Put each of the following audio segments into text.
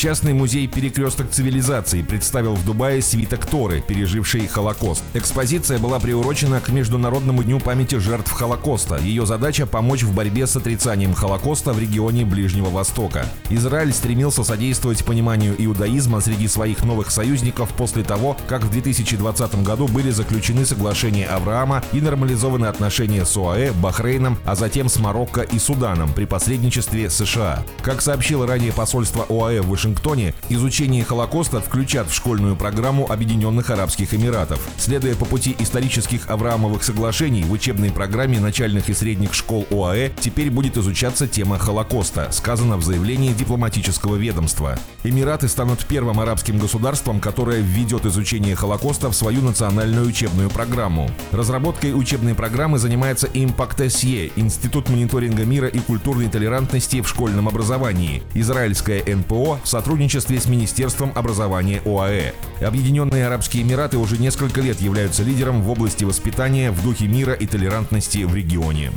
Частный музей «Перекресток цивилизации» представил в Дубае свиток Торы, переживший Холокост. Экспозиция была приурочена к Международному дню памяти жертв Холокоста. Ее задача – помочь в борьбе с отрицанием Холокоста в регионе Ближнего Востока. Израиль стремился содействовать пониманию иудаизма среди своих новых союзников после того, как в 2020 году были заключены соглашения Авраама и нормализованы отношения с ОАЭ, Бахрейном, а затем с Марокко и Суданом при посредничестве США. Как сообщило ранее посольство ОАЭ в Вашингтоне, Вашингтоне изучение Холокоста включат в школьную программу Объединенных Арабских Эмиратов. Следуя по пути исторических Авраамовых соглашений, в учебной программе начальных и средних школ ОАЭ теперь будет изучаться тема Холокоста, сказано в заявлении дипломатического ведомства. Эмираты станут первым арабским государством, которое введет изучение Холокоста в свою национальную учебную программу. Разработкой учебной программы занимается Impact SE, Институт мониторинга мира и культурной толерантности в школьном образовании. Израильское НПО в сотрудничестве с Министерством образования ОАЭ. Объединенные Арабские Эмираты уже несколько лет являются лидером в области воспитания в духе мира и толерантности в регионе.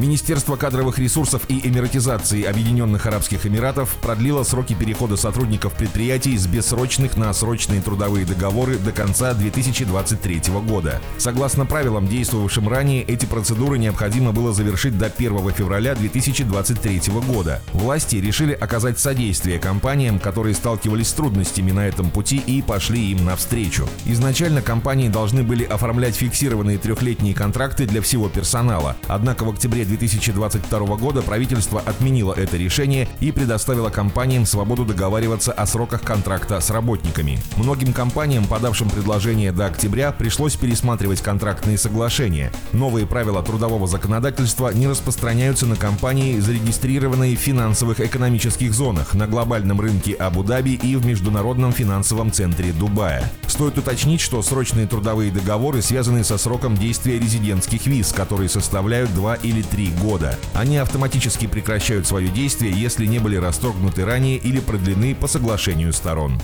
Министерство кадровых ресурсов и эмиратизации Объединенных Арабских Эмиратов продлило сроки перехода сотрудников предприятий с бессрочных на срочные трудовые договоры до конца 2023 года. Согласно правилам, действовавшим ранее, эти процедуры необходимо было завершить до 1 февраля 2023 года. Власти решили оказать содействие компаниям, которые сталкивались с трудностями на этом пути и пошли им навстречу. Изначально компании должны были оформлять фиксированные трехлетние контракты для всего персонала, однако в октябре 2022 года правительство отменило это решение и предоставило компаниям свободу договариваться о сроках контракта с работниками. Многим компаниям, подавшим предложение до октября, пришлось пересматривать контрактные соглашения. Новые правила трудового законодательства не распространяются на компании, зарегистрированные в финансовых экономических зонах, на глобальном рынке Абу-Даби и в Международном финансовом центре Дубая. Стоит уточнить, что срочные трудовые договоры связаны со сроком действия резидентских виз, которые составляют 2 или 3 три года. Они автоматически прекращают свое действие, если не были расторгнуты ранее или продлены по соглашению сторон.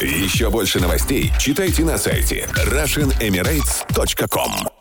Еще больше новостей читайте на сайте RussianEmirates.com